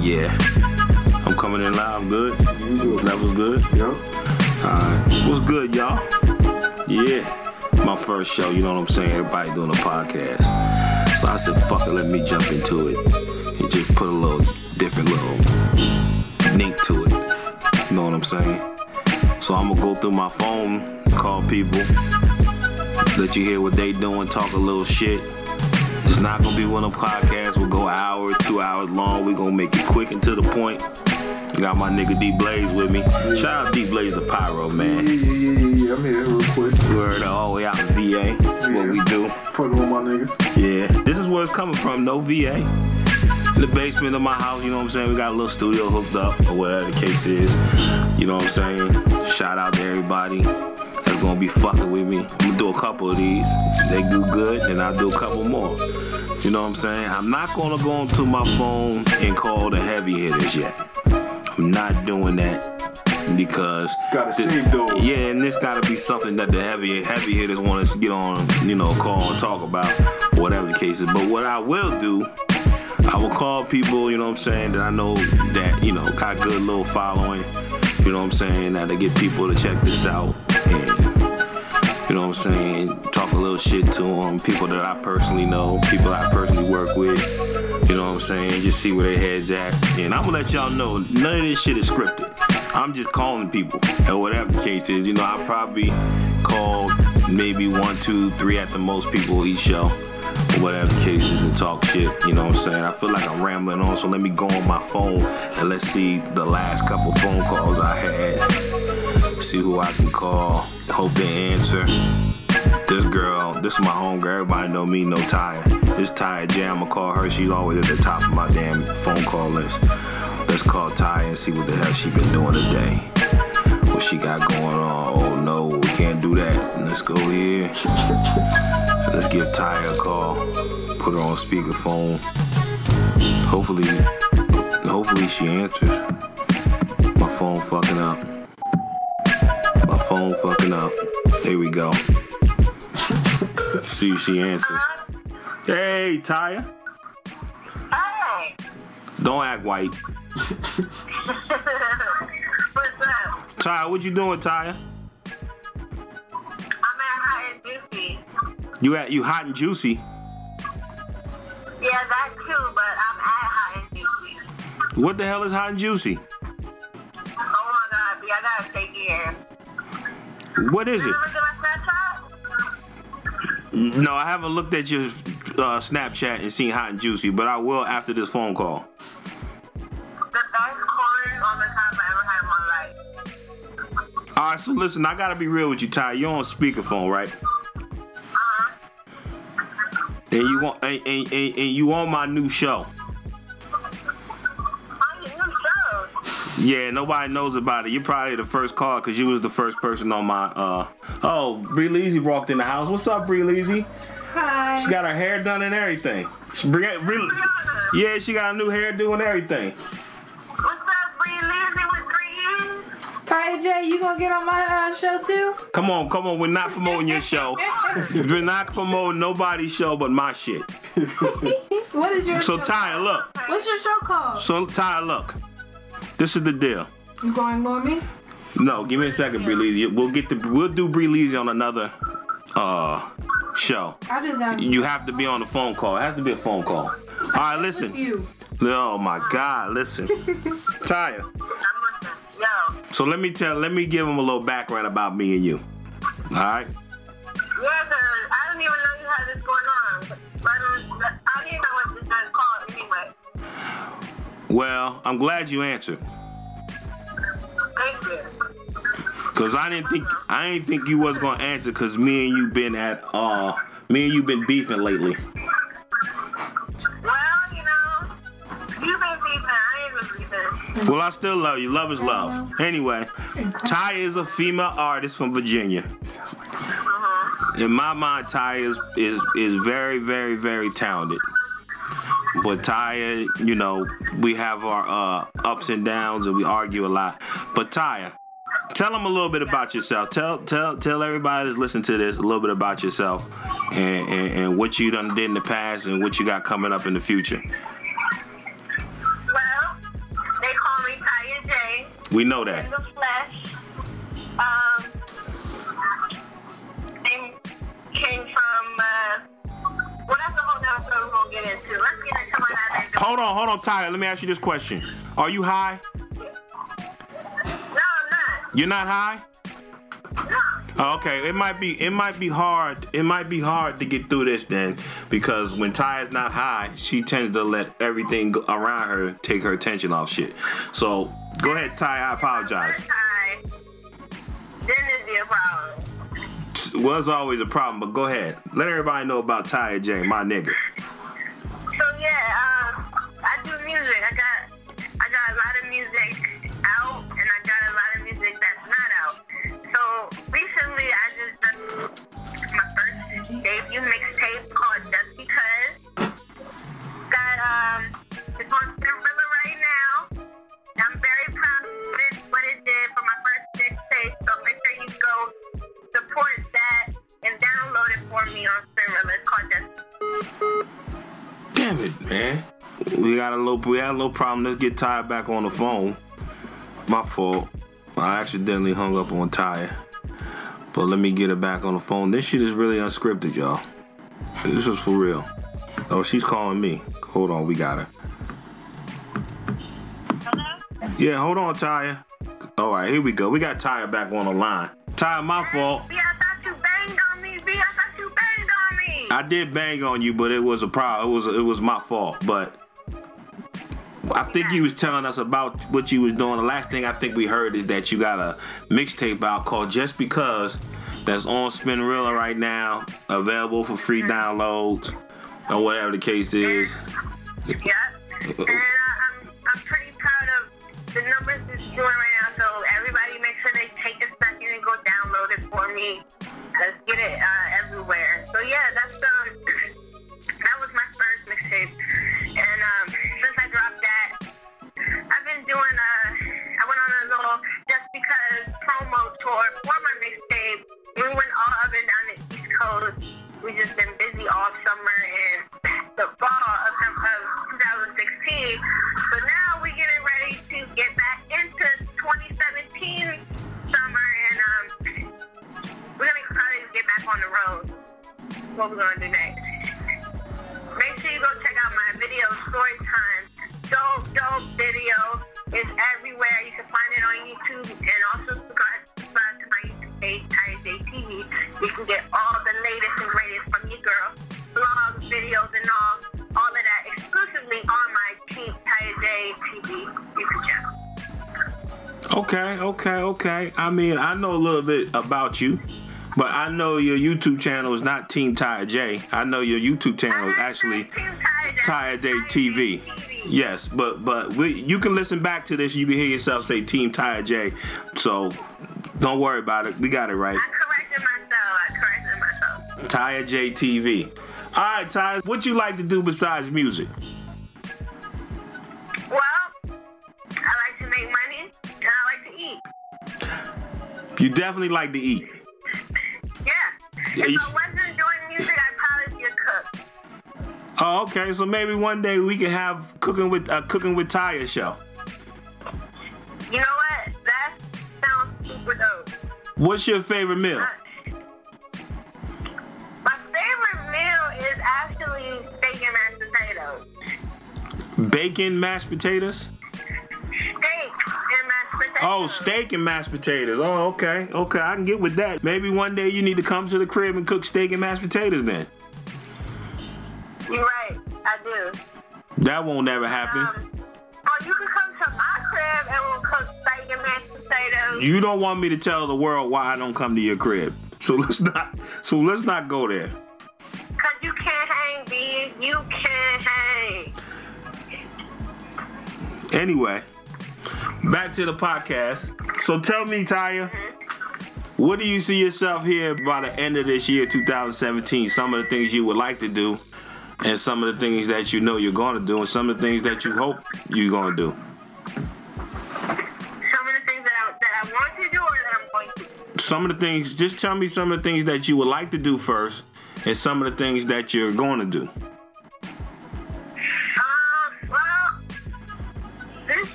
yeah. I'm coming in live. Good. That was good. Yep. Alright. What's good, y'all? Yeah. My first show, you know what I'm saying? Everybody doing a podcast. So I said, fuck it, let me jump into it. And just put a little different little link to it. You know what I'm saying? So I'm gonna go through my phone, call people, let you hear what they doing, talk a little shit. It's not gonna be one of them podcasts. We'll go an hour, two hours long. we gonna make it quick and to the point. Got my nigga D Blaze with me. Shout out D Blaze the Pyro, man. yeah, yeah, yeah, yeah. I'm here real quick. Word all the way out in VA. That's what we do. Fucking with my niggas. Yeah. This is where it's coming from, no VA. In the basement of my house, you know what I'm saying? We got a little studio hooked up, or whatever the case is. You know what I'm saying? Shout out to everybody gonna be fucking with me. I'm gonna do a couple of these. They do good, then I'll do a couple more. You know what I'm saying? I'm not gonna go onto my phone and call the heavy hitters yet. I'm not doing that because Gotta th- save those. Yeah, and this gotta be something that the heavy heavy hitters want us to get on, you know, call and talk about, whatever the case is. But what I will do, I will call people, you know what I'm saying, that I know that, you know, got good little following, you know what I'm saying, that to get people to check this out and you know what I'm saying? Talk a little shit to them. People that I personally know, people I personally work with. You know what I'm saying? Just see where their heads at. And I'm gonna let y'all know none of this shit is scripted. I'm just calling people, or whatever the case is. You know, I probably called maybe one, two, three at the most people each show, whatever the case is, and talk shit. You know what I'm saying? I feel like I'm rambling on, so let me go on my phone and let's see the last couple phone calls I had see who I can call. Hope they answer. This girl, this is my home girl. Everybody know me, no tire. This tire Jam, I'ma call her. She's always at the top of my damn phone call list. Let's call Taya and see what the hell she been doing today. What she got going on. Oh no, we can't do that. Let's go here. Let's give Taya a call. Put her on speakerphone. Hopefully, hopefully she answers. My phone fucking up. Phone fucking up. Here we go. See if she answers. Hey, Taya. Hey, Don't act white. what's up? Taya, what you doing, Taya? I'm at Hot and Juicy. You at you hot and juicy. Yeah, that too, but I'm at Hot and Juicy. What the hell is hot and juicy? What is it? ever look at my Snapchat? No, I haven't looked at your uh, Snapchat and seen hot and juicy, but I will after this phone call. The best corn on the top I ever had in my life. All right, so listen, I gotta be real with you, Ty. You're on speakerphone, right? Uh-huh. And you want and, and, and, and you on my new show. Yeah, nobody knows about it. You're probably the first call because you was the first person on my. uh Oh, Bree Leezy walked in the house. What's up, Bree Leezy? Hi. She got her hair done and everything. She, Bree, Bree, yeah, she got a new hairdo and everything. what's up, Bree Lizzie with three E's? Ty J, you gonna get on my uh, show too? Come on, come on. We're not promoting your show. We're not promoting nobody's show but my shit. What is your So show? Ty, look. What's your show called? So Ty, look. This is the deal. You gonna me? No, give me a second, Bree Leezy. We'll get the we'll do Bree Leezy on another uh show. I just have You have to be on the phone call. It has to be a phone call. All right, with listen. you. Oh my God, listen. Taya. I'm. Yo. So let me tell, let me give him a little background about me and you. All right. Yeah, cause I didn't even know you had this going on. But I didn't know what this was called anyway. Well, I'm glad you answered. Thank you. Cause I didn't think I didn't think you was gonna answer cause me and you been at uh me and you been beefing lately. Well, you know, you've been beefing. I ain't been beefing. Well, I still love you. Love is love. Anyway, Ty is a female artist from Virginia. In my mind, Ty is is is very, very, very talented. But Taya, you know, we have our uh, ups and downs and we argue a lot. But Taya, tell them a little bit about yourself. Tell tell tell everybody that's listening to this a little bit about yourself and, and, and what you done did in the past and what you got coming up in the future. Well, they call me Taya J. We know in that. the flesh. Um, Hold on, hold on, Tyler. Let me ask you this question. Are you high? No, I'm not. You're not high? No. Oh, Okay, it might be it might be hard. It might be hard to get through this then because when Ty is not high, she tends to let everything around her take her attention off shit. So go ahead, Ty. I apologize. Time, then it'd a problem. Was always a problem, but go ahead. Let everybody know about Ty J, my nigga. So yeah, debut mixtape called Just Because. Got um, it's on Spinrilla right now. I'm very proud of it, what it did for my first mixtape. So make sure you go support that and download it for me on Spinrilla. It's called Just Damn it, man. We got a little we had a little problem. Let's get Ty back on the phone. My fault. I accidentally hung up on Ty. But let me get her back on the phone. This shit is really unscripted, y'all. This is for real. Oh, she's calling me. Hold on, we got her. Hello? Yeah, hold on, Taya. All right, here we go. We got Taya back on the line. Taya, my fault. I thought you banged on me. B, I thought you banged on me. I did bang on you, but it was a problem. It was it was my fault. But I think you was telling us about what you was doing. The last thing I think we heard is that you got a mixtape out called Just Because that's on Spinrilla right now, available for free downloads or whatever the case is. Yep. And uh, I'm, I'm pretty proud of the numbers it's doing right now. So everybody make sure they take a second and go download it for me. Let's get it uh, everywhere. So yeah, that's um, that was my first mixtape. And um, since I dropped that, I've been doing uh, I went on a little just because promo tour for my mixtape. We went all up and down the East Coast. We just been busy all summer and the fall of, of 2016. So now we're getting ready to get back into 2017 summer and um, we're gonna probably get back on the road. What we're gonna do next. Make sure you go check out my video story time. Dope, dope video. Okay, okay. I mean, I know a little bit about you, but I know your YouTube channel is not Team Tire J. I know your YouTube channel is actually Tire J TV. Yes, but but we, you can listen back to this. You can hear yourself say Team Tire J. So don't worry about it. We got it right. I corrected myself. I corrected myself. Ty J TV. All right, Ty. What you like to do besides music? You definitely like to eat. Yeah. Yeah, If you- I wasn't doing music, I'd probably be a cook. Oh, okay. So maybe one day we can have cooking with uh, cooking with Ty show. You know what? That sounds super dope. What's your favorite meal? My favorite meal is actually and mashed potatoes. Bacon, mashed potatoes. Oh, steak and mashed potatoes. Oh, okay, okay. I can get with that. Maybe one day you need to come to the crib and cook steak and mashed potatoes. Then You're right. I do. that won't never happen. Um, or you can come to my crib and we'll cook steak and mashed potatoes. You don't want me to tell the world why I don't come to your crib. So let's not. So let's not go there. Cause you can't hang, B. You can't hang. Anyway, back to the podcast. So tell me, Taya, what do you see yourself here by the end of this year, 2017? Some of the things you would like to do, and some of the things that you know you're going to do, and some of the things that you hope you're going to do. Some of the things that I, that I want to do or that I'm going to do. Some of the things, just tell me some of the things that you would like to do first, and some of the things that you're going to do.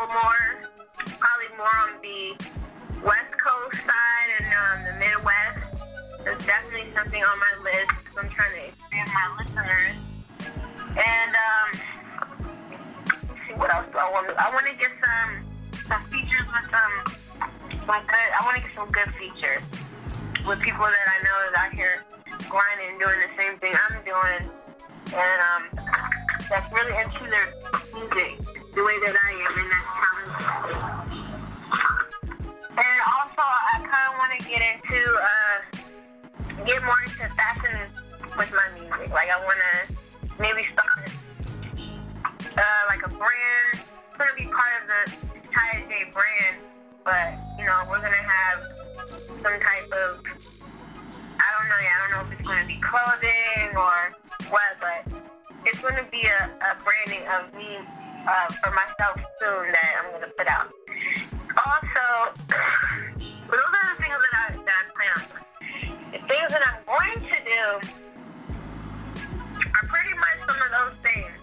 Travel more, probably more on the West Coast side and um, the Midwest. There's definitely something on my list. I'm trying to expand my listeners. And um, see what else do I want. I want to get some some features with some some good. I want to get some good features with people that I know that out here grinding, doing the same thing I'm doing, and um, that's really into their music the way that I am, and that's how. And also, I kind of want to get into uh, get more into fashion with my music. Like I want to maybe start uh, like a brand. It's gonna be part of the Tyre J brand, but you know we're gonna have some type of I don't know. I don't know if it's gonna be clothing or what, but it's gonna be a, a branding of me uh, for myself soon that I'm gonna put out. Also, those are the things that I that I plan on. doing. The things that I'm going to do are pretty much some of those things.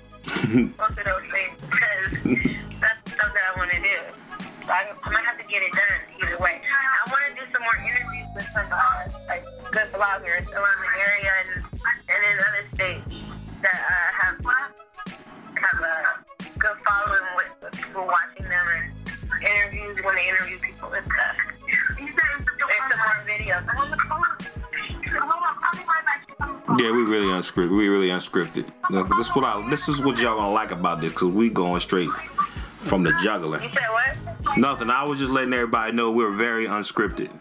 Most of those things, because We really unscripted. This what I. This is what y'all gonna like about this, cause we going straight from the juggler. You said what? Nothing. I was just letting everybody know we're very unscripted.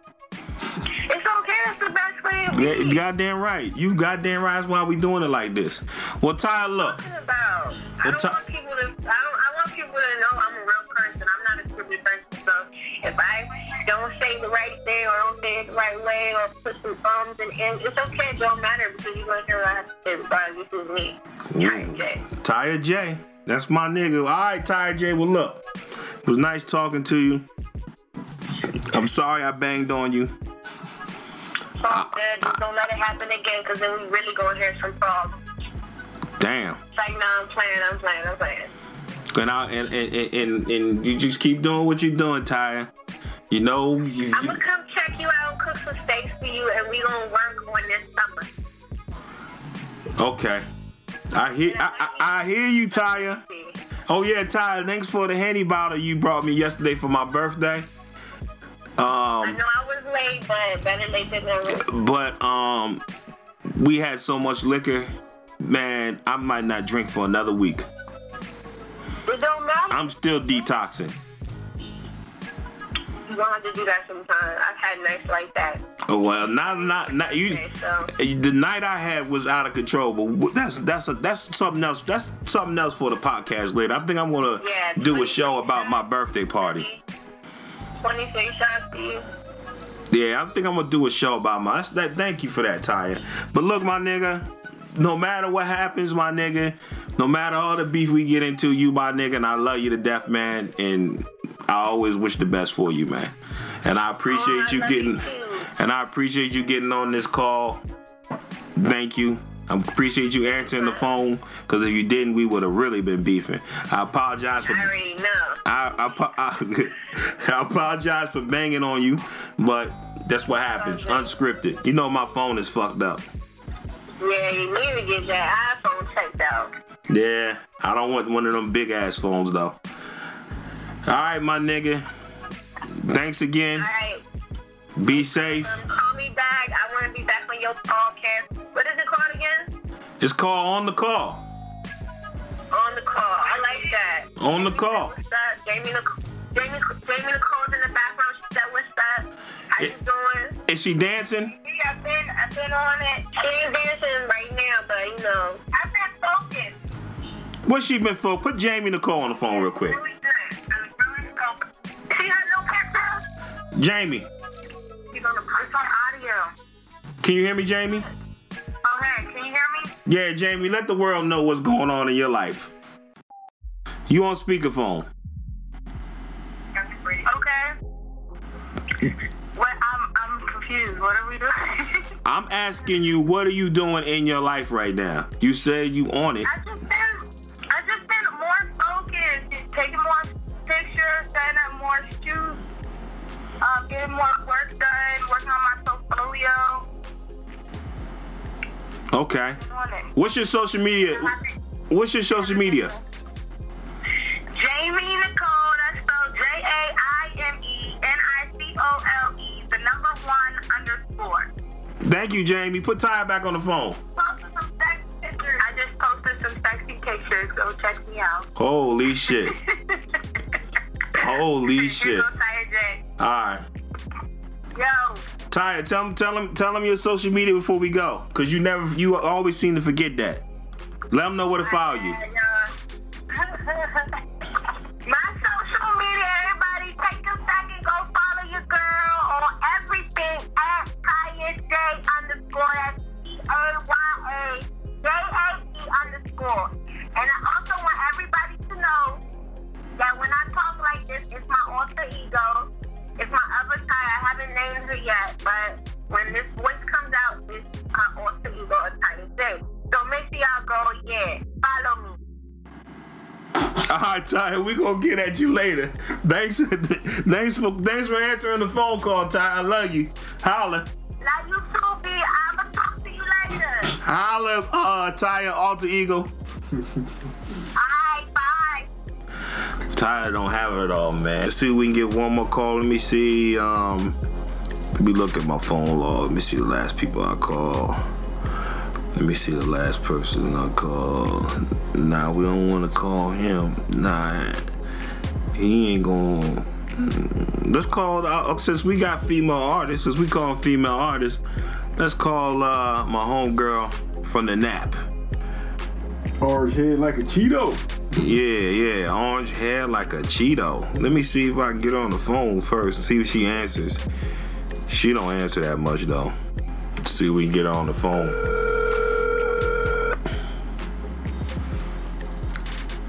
It's okay. That's the best way Yeah, you goddamn right. You goddamn right. That's why we doing it like this. Well, Ty, look. talking about? Well, don't and it's okay. It don't matter because you're gonna hear what I have to say. Regardless, this is me. Tyre J. Tyre J. That's my nigga. All right, Tyre J. Well, look. It was nice talking to you. I'm sorry I banged on you. So good. Just don't let it happen again because then we really gonna hear some problems. Damn. It's like, nah, I'm playing. I'm playing. I'm playing. And, I, and, and, and, and, you just keep doing what you're doing, Tyre. You know, you, I'm for you, and we gonna work on this summer. okay. I hear I, I, I hear you, Tyre. Oh yeah, Tyre. Thanks for the henny bottle you brought me yesterday for my birthday. I Um, know I was late, but better late than never. but um, we had so much liquor, man. I might not drink for another week. It don't matter. I'm still detoxing. You're gonna have to do that sometime. I've had nights like that. Oh, well, not not not you. Okay, so The night I had was out of control, but that's that's a, that's something else. That's something else for the podcast later. I think I'm gonna Yeah, do a show about my birthday party. 26 shots. Yeah, I think I'm gonna do a show about my. That's, that, thank you for that, Tyre. But look, my nigga, no matter what happens, my nigga, no matter all the beef we get into, you, my nigga, and I love you to death, man. And I always wish the best for you, man. And I appreciate Oh, I you you getting, too. And I appreciate you getting on this call. Thank you. I appreciate you answering the phone because if you didn't, we would have really been beefing. I apologize for I already know. I, I, I, I apologize for banging on you, but that's what happens. Unscripted. You know my phone is fucked up. Yeah, you need to get that iPhone checked out. Yeah, I don't want one of them big ass phones though. All right, my nigga. Thanks again. All right. Be safe. Um, call me back. I want to be back on your podcast. What is it called again? It's called on the call. On the call. I like that. On the Jamie call. What's up? Jamie Nicole. Jamie, Jamie Nicole's in the background. She said, "What's up? How you doing?" Is she dancing? Yeah, I've been, I've been on it. She ain't dancing right now, but you know, I've been focused. What she been for? Put Jamie Nicole on the phone real quick. Really really focused. She had no pictures. Jamie, on it's on audio. can you hear me, Jamie? Oh hey, can you hear me? Yeah, Jamie, let the world know what's going on in your life. You on speakerphone. Okay. What? I'm I'm confused. What are we doing? I'm asking you, what are you doing in your life right now? You said you on it. I Okay. What's your social media? What's your social media? Jamie Nicole, that's spelled J A I M E N I C O L E, the number one underscore. Thank you, Jamie. Put Ty back on the phone. Posted some sexy pictures. I just posted some sexy pictures. Go check me out. Holy shit. Holy shit. Here goes Tyra J. All right. Ty, tell him, tell him, tell him your social media before we go, cause you never, you always seem to forget that. Let them know where to follow you. My social media, everybody take a second, go follow your girl on everything at Kaya J underscore, that's C-A-Y-A, J-A-E underscore. And I also want everybody to know that when I talk like this, it's my alter ego. It's my haven't named her yet, but when this voice comes out, it's my alter ego of Kaya J. So make sure y'all go, yeah, follow me. All right, Ty, we gonna get at you later. Thanks, thanks for, thanks for answering the phone call, Ty. I love you. Holla, Love you too, B. I'ma talk to you later. holla, uh, Ty, alter ego. Tyler don't have it all, man. Let's see if we can get one more call. Let me see. Um, let me look at my phone log. Let me see the last people I call. Let me see the last person I called. Nah, we don't want to call him. Nah, he ain't gonna. Let's call. Uh, since we got female artists, since we call female artists, let's call uh, my homegirl from the Nap. Orange head like a Cheeto. Yeah, yeah, orange hair like a Cheeto. Let me see if I can get on the phone first and see if she answers. She don't answer that much though. Let's see if we can get on the phone.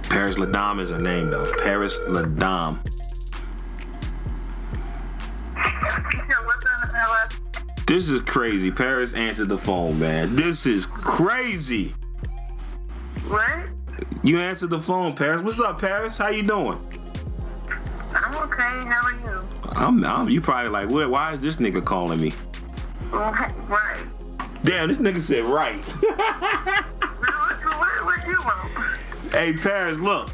Paris Ladam is her name though. Paris Ladam. This is crazy. Paris answered the phone, man. This is crazy. What? You answered the phone, Paris. What's up, Paris? How you doing? I'm okay. How are you? I'm, I'm you probably like, what, why is this nigga calling me? Okay, right. Damn, this nigga said right. What, what, what you want? hey, Paris, look.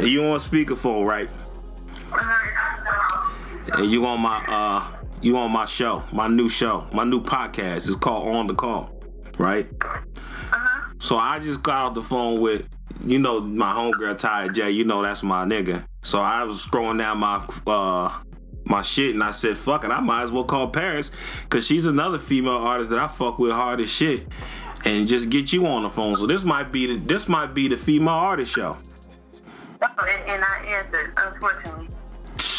You on speakerphone, right? And you on my uh you on my show, my new show, my new podcast. It's called On the Call, right? So I just got off the phone with, you know, my homegirl Ty J. You know that's my nigga. So I was scrolling down my uh my shit and I said, fuck it, I might as well call Paris because she's another female artist that I fuck with hard as shit, and just get you on the phone. So this might be the this might be the female artist show. Oh, and, and I answered, unfortunately.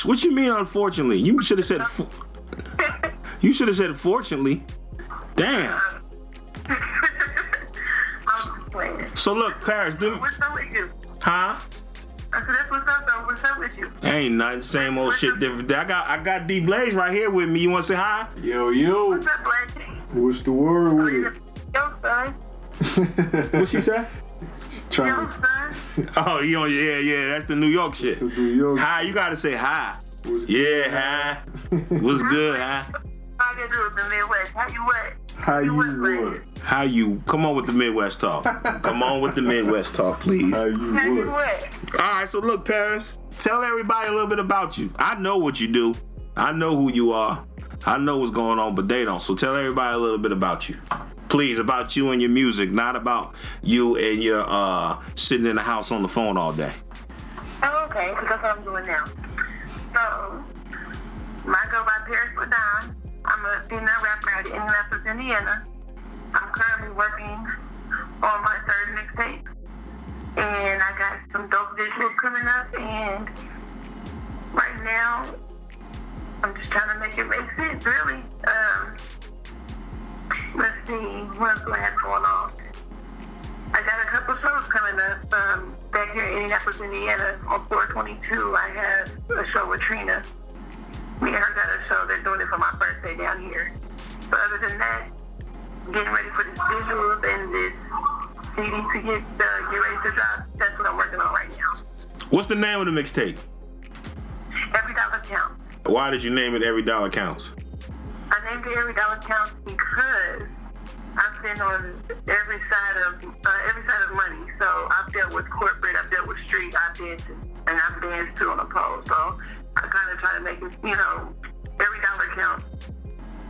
What you mean? Unfortunately, you should have said. You should have said fortunately. Damn. So look, Paris, do What's up with you? huh? I said, that's what's up, though. What's up with you? Ain't nothing. Same old shit. Different. I got I got D Blaze right here with me. You want to say hi? Yo, yo. What's up, Blake? What's the word with oh, Yo, son. it? What she say? Trying Yo, to son. Oh, you on? Yeah, yeah. That's the New York shit. New York. Hi. You gotta say hi. What's good? Yeah, hi. What's good, huh? All you do is the Midwest. How you what? How you what, Blake? what? How you? Come on with the Midwest talk. Come on with the Midwest talk, please. How you How you what? what? So look, Paris. Tell everybody a little bit about you. I know what you do. I know who you are. I know what's going on, but they don't. So tell everybody a little bit about you. Please, about you and your music, not about you and your uh sitting in the house on the phone all day. Oh, okay, so that's what I'm doing now. So, I go by Paris Ladon. I'm a female rapper out Indianapolis, Indiana. I'm currently working on my third mixtape. And I got some dope visuals coming up. And right now, I'm just trying to make it make sense, really. Um, let's see, what else do I have going on? I got a couple shows coming up um, back here in Indianapolis, Indiana on 422. I have a show with Trina. And her got a show. They're doing it for my birthday down here. But other than that, getting ready for these visuals and this CD to get uh, get ready to drop. That's what I'm working on right now. What's the name of the mixtape? Every dollar counts. Why did you name it Every Dollar Counts? I named it Every Dollar Counts because I've been on every side of uh, every side of money. So I've dealt with corporate, I've dealt with street, I've danced, and I've danced too on the pole. So I kind of try to make it, you know, every dollar counts.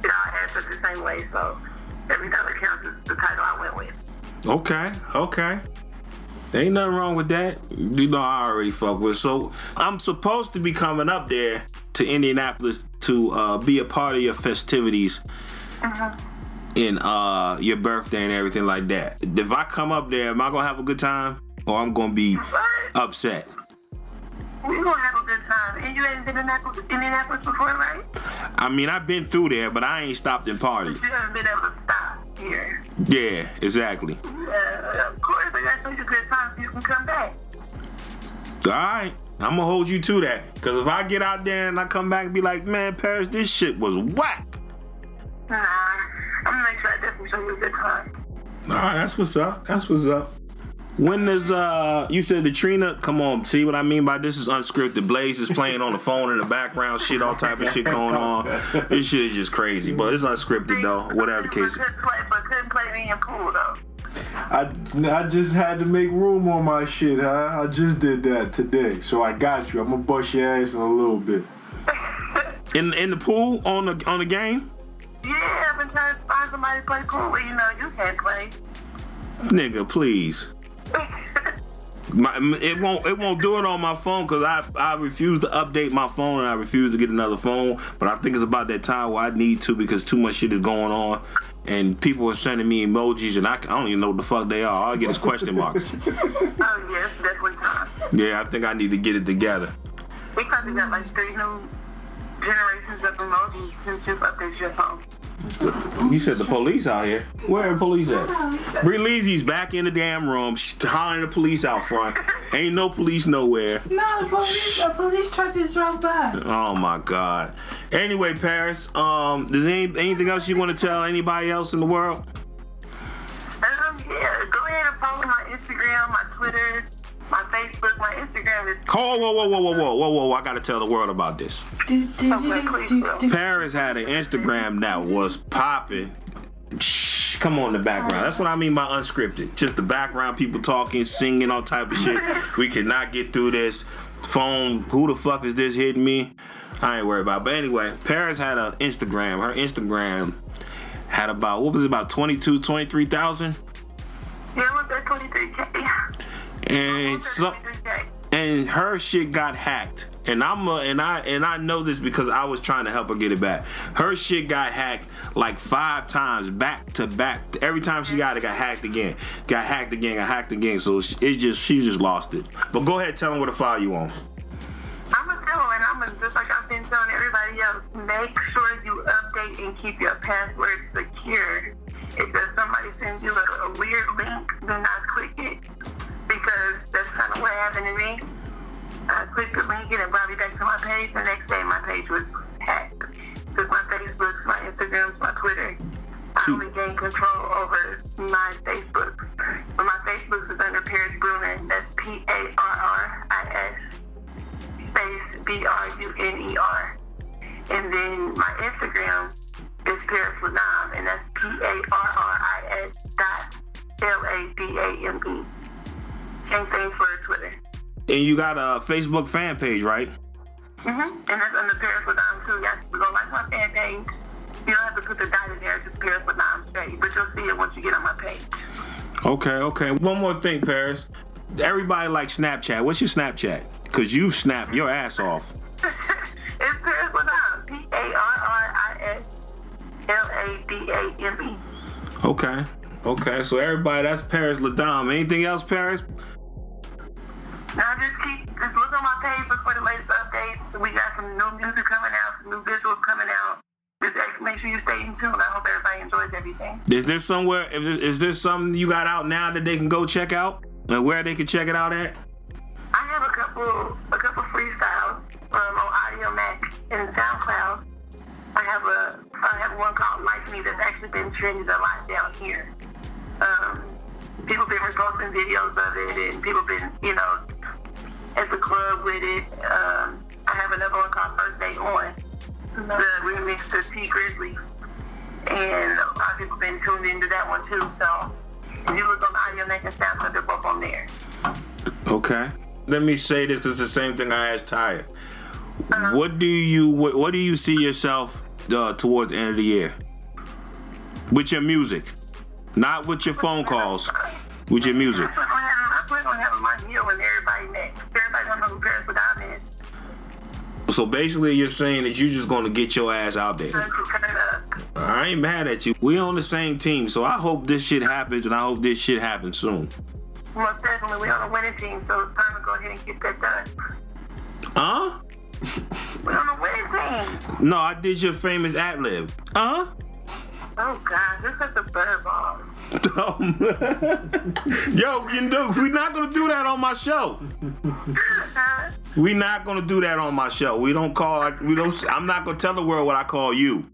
It all adds up the same way. So every dollar counts is the title I went with. Okay, okay. Ain't nothing wrong with that. You know I already fuck with. So I'm supposed to be coming up there to Indianapolis to uh, be a part of your festivities in uh, your birthday and everything like that. If I come up there, am I gonna have a good time or I'm gonna be upset? We're gonna have a good time. And you ain't been in Indianapolis, before, right? I mean, I've been through there, but I ain't stopped and partied. You haven't been able to stop here. Yeah, exactly. Uh, of course, I gotta show you a good time so you can come back. All right. I'm gonna hold you to that. Cause if I get out there and I come back and be like, man, Paris, this shit was whack. Nah, I'm gonna make sure I definitely show you a good time. All right, that's what's up. That's what's up. When does uh you said the Trina? Come on, see what I mean by this is unscripted. Blaze is playing on the phone in the background, shit, all type of shit going on. This shit is just crazy, but it's unscripted though. Whatever the case. But couldn't play, but couldn't play me in pool though. I, I just had to make room on my shit, huh? I just did that today. So I got you. I'm gonna bust your ass in a little bit. In in the pool on the on the game, Yeah, I've been trying to find somebody to play pool, but you know you can't play. nigga, please. My, it won't it won't do it on my phone because I I refuse to update my phone and I refuse to get another phone. But I think it's about that time where I need to because too much shit is going on, and people are sending me emojis and I, I don't even know what the fuck they are. All I get is question marks. oh yes, definitely time. yeah, I think I need to get it together. We probably got like three new generations of emojis since you've updated your phone. You said the police out here. Where are the police at? Bree Leezy's back in the damn room. She's hollering the police out front. Ain't no police nowhere. No, the police, a police truck just drove by. Oh my God. Anyway, Paris, um, does any, anything else you want to tell anybody else in the world? Um, yeah, go ahead and follow my Instagram, my Twitter, my Facebook. My Instagram is Oh, whoa, whoa, whoa, whoa, whoa, whoa, whoa! I gotta tell the world about this. Do, do, Okay, do, do, do. do. Paris had an Instagram that was popping. Shh, come on, the background. That's what I mean by unscripted. Just the background, people talking, singing, all type of shit. We cannot get through this. Phone, who the fuck is this hitting me? I ain't worried about. it. But anyway, Paris had an Instagram. Her Instagram had about what was it about 22, 23,000? yeah, it was at 23k. And some and her shit got hacked. And I'm a, and I and I know this because I was trying to help her get it back. Her shit got hacked like five times back to back. Every time she got it, got hacked again. Got hacked again. Got hacked again. So it just she just lost it. But go ahead, tell them what to file you on. I'm gonna tell them, and I'm gonna just like I've been telling everybody else. Make sure you update and keep your password secure. If somebody sends you a, a weird link, do not click it because that's kind of what happened to me. I clicked the link and it brought me back to my page. The next day, my page was hacked. Took my Facebooks, my Instagrams, my Twitter. I only gained control over my Facebooks. But my Facebooks is under Paris Bruner. That's P A R R I S space B R U N E R. And then my Instagram is Paris Ladam, and that's P A R R I S dot L A D A M E. Same thing for Twitter. And you got a Facebook fan page, right? Mm-hmm. And that's under Paris Ladam too. Yes, go like my fan page. You don't have to put the dot in there. It's just Paris Ladam straight, but you'll see it once you get on my page. Okay, okay. One more thing, Paris. Everybody likes Snapchat. What's your Snapchat? Cause you snap your ass off. it's Paris Ladam. P A R R I S L A D A M E. Okay. Okay, so everybody, that's Paris Ladam. Anything else, Paris? Now just keep just look on my page, look for the latest updates. We got some new music coming out, some new visuals coming out. Just make sure you stay in tune. I hope everybody enjoys everything. Is there somewhere? Is there something you got out now that they can go check out, and where they can check it out at? I have a couple a couple freestyles um, on Audiomack and SoundCloud. I have a I have one called Like Me that's actually been trending a lot down here. Um, people been reposting videos of it, and people been you know at the club with it. Um, I have another one called First Day On, the remix to Tee Grizzley. And I've just been tuned into that one too. So if you look on Audiomack and SoundCloud, they're both on there. Okay. Let me say this because it's the same thing I asked Tyre. What do you what, what do you see yourself uh, towards the end of the year with your music, not with your phone calls, with your music? So basically, you're saying that you're just gonna get your ass out there. Turn to turn it up. I ain't mad at you. We on the same team, so I hope this shit happens, and I hope this shit happens soon. Most definitely, we on a winning team, so it's time to go ahead and get that done. Huh? We on a winning team. No, I did your famous ad lib. Huh? Oh gosh, you're such a butterball. Yo, you know, we're not gonna do that on my show. We not gonna do that on my show. We don't call. We don't. I'm not gonna tell the world what I call you.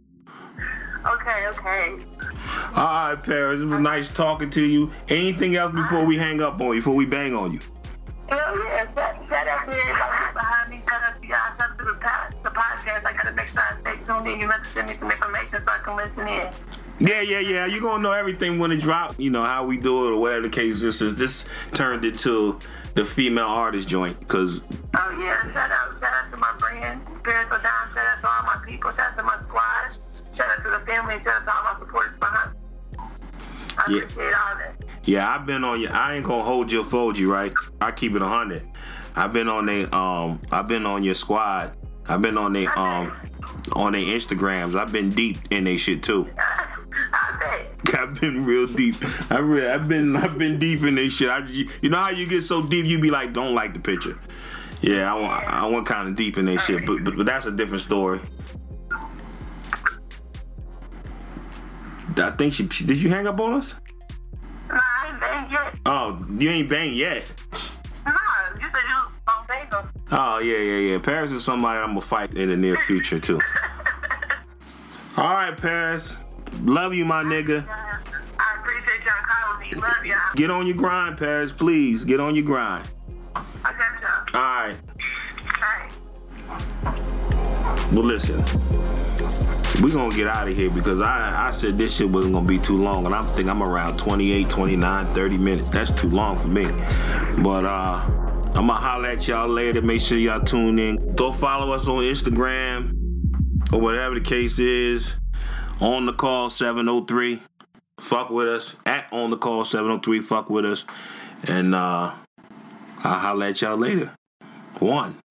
okay, okay. All right, Paris. It was nice talking to you. Anything else before we hang up on you? Before we bang on you? Hell yeah, shout, shout out to everybody behind me. Shout out to y'all. Shout out to the, pod, the podcast. I gotta make sure I stay tuned in. You have to send me some information so I can listen in. Yeah, yeah, yeah. You're gonna know everything when it drop. You know how we do it or whatever the case is. Is this turned into the female artist joint? Cause Oh yeah, shout out, shout out to my brand, Paris Ladam. Shout out to all my people. Shout out to my squad. Shout out to the family. Shout out to all my supporters behind. I Yeah. appreciate all that. yeah, I've been on you. I ain't gonna hold you fold you, right? I keep it a hundred. I've been on they um. I've been on your squad. I've been on they um on their Instagrams. I've been deep in they shit too. I've been real deep. I re- I've been I've been deep in this shit. I, you know how you get so deep, you be like, don't like the picture. Yeah, I want I want kind of deep in that shit, but, but but that's a different story. I think she, she did. You hang up on us? Nah, I ain't banged yet. Oh, you ain't bang yet. Nah, you said you was on bagel. Oh yeah, yeah, yeah. Paris is somebody I'm gonna fight in the near future too. All right, Paris. Love you, my nigga. I appreciate y'all calling me. Love y'all. Get on your grind, Paris. Please get on your grind. I got y'all. All right. All right. Well, listen, we gonna get out of here because I, I said this shit wasn't gonna be too long, and I'm think I'm around 28, 29, 30 minutes. That's too long for me. But uh, I'm gonna holler at y'all later. Make sure y'all tune in. Go follow us on Instagram or whatever the case is. On the call 703. Fuck with us at on the call 703. Fuck with us, and uh, I'll holler at y'all later. One.